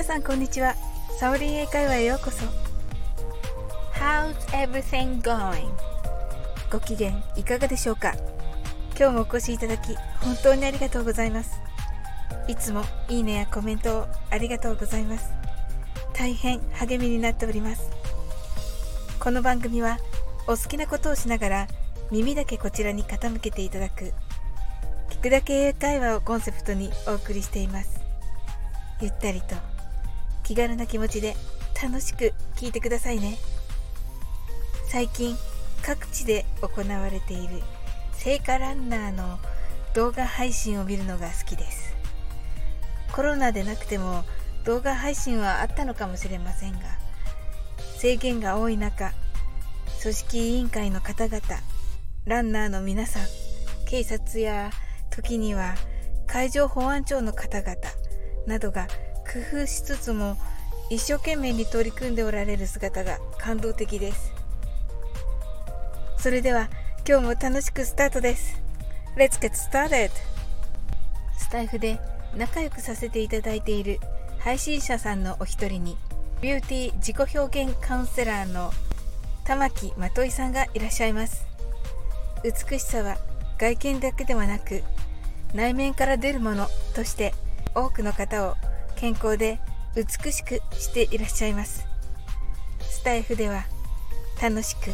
皆さんこんにちは。サオリン英会話へようこそ。How's everything going? ご機嫌いかがでしょうか？今日もお越しいただき本当にありがとうございます。いつもいいねやコメントをありがとうございます。大変励みになっております。この番組はお好きなことをしながら耳だけこちらに傾けていただく聞くだけ英会話をコンセプトにお送りしています。ゆったりと気軽な気持ちで楽しく聞いてくださいね。最近各地で行われている聖火ランナーの動画配信を見るのが好きです。コロナでなくても動画配信はあったのかもしれませんが制限が多い中組織委員会の方々ランナーの皆さん警察や時には海上保安庁の方々などが工夫しつつも一生懸命に取り組んでおられる姿が感動的です。それでは今日も楽しくスタートです。Let's get started! スタイフで仲良くさせていただいている配信者さんのお一人にビューティー自己表現カウンセラーの玉木まといさんがいらっしゃいます。美しさは外見だけではなく内面から出るものとして多くの方を健康で美しくしていらっしゃいます。スタイフでは楽しく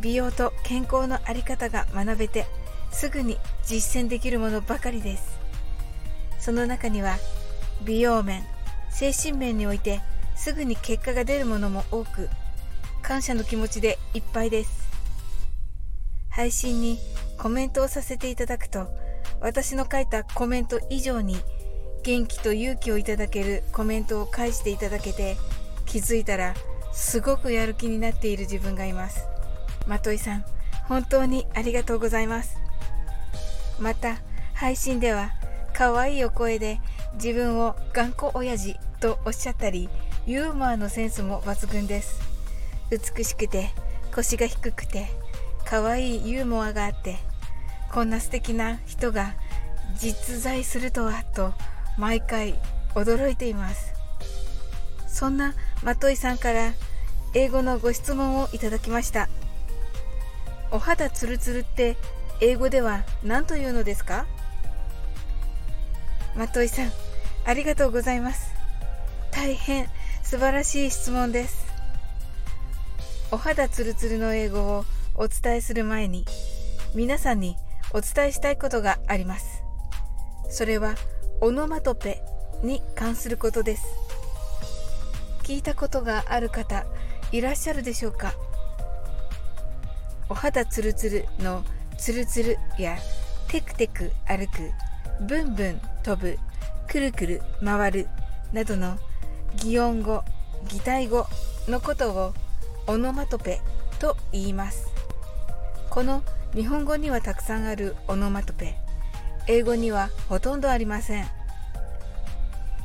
美容と健康のあり方が学べてすぐに実践できるものばかりです。その中には美容面精神面においてすぐに結果が出るものも多く感謝の気持ちでいっぱいです。配信にコメントをさせていただくと私の書いたコメント以上に元気と勇気をいただけるコメントを返していただけて気づいたらすごくやる気になっている自分がいます。まといさん本当にありがとうございます。また配信では可愛いお声で自分を頑固親父とおっしゃったりユーモアのセンスも抜群です。美しくて腰が低くて可愛いユーモアがあってこんな素敵な人が実在するとはと毎回驚いています。そんなまといさんから英語のご質問をいただきました。お肌ツルツルって英語では何というのですか？まといさんありがとうございます。大変素晴らしい質問です。お肌ツルツルの英語をお伝えする前に皆さんにお伝えしたいことがあります。それはオノマトペに関することです。聞いたことがある方いらっしゃるでしょうか？お肌ツルツルのツルツルやテクテク歩くブンブン飛ぶくるくる回るなどの擬音語擬態語のことをオノマトペと言います。この日本語にはたくさんあるオノマトペ。英語にはほとんどありません。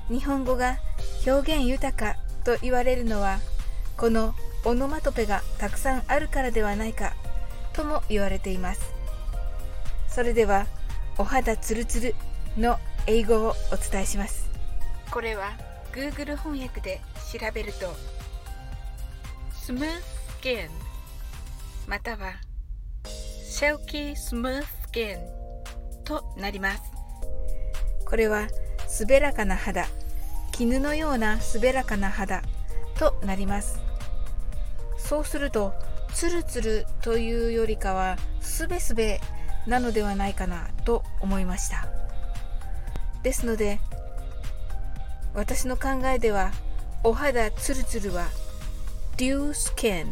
日本語が表現豊かと言われるのはこのオノマトペがたくさんあるからではないかとも言われています。それではお肌ツルツルの英語をお伝えします。これは Google 翻訳で調べると Smooth Skin または Silky Smooth Skin となります。これは滑らかな肌絹のような滑らかな肌となります。そうするとツルツルというよりかはすべすべなのではないかなと思いました。ですので私の考えではお肌ツルツルは Dew Skin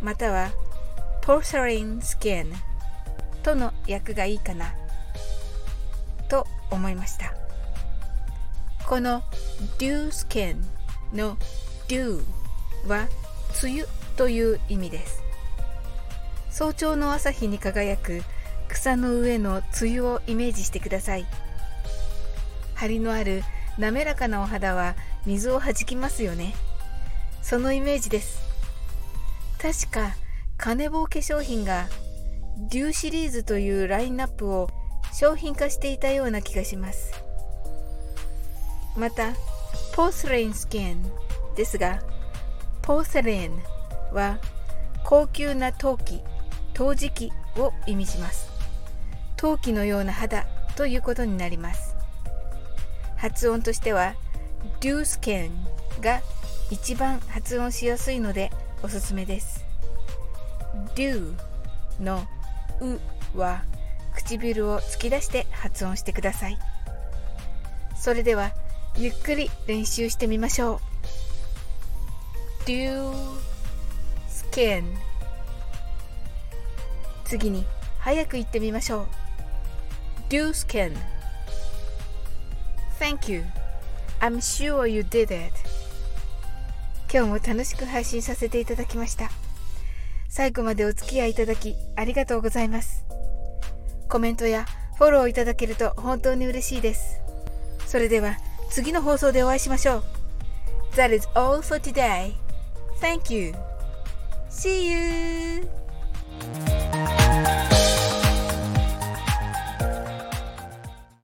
または Porcelain Skin との訳がいいかなと思いました。この Dew Skin の Dew は梅雨という意味です。早朝の朝日に輝く草の上の梅雨をイメージしてください。張りのある滑らかなお肌は水をはじきますよね。そのイメージです。確か金棒化粧品がデューシリーズというラインナップを商品化していたような気がします。また porcelain skin ですが porcelain は高級な陶器陶磁器を意味します。陶器のような肌ということになります。発音としては dew skin が一番発音しやすいのでおすすめです。dew のうは唇を突き出して発音してください。それではゆっくり練習してみましょう。dew skin 次に早く言ってみましょう。dew skin Thank you. I'm sure you did it. 今日も楽しく配信させていただきました。最後までお付き合いいただきありがとうございますコメントやフォローいただけると本当に嬉しいですそれでは次の放送でお会いしましょう That is all for today. Thank you. See you.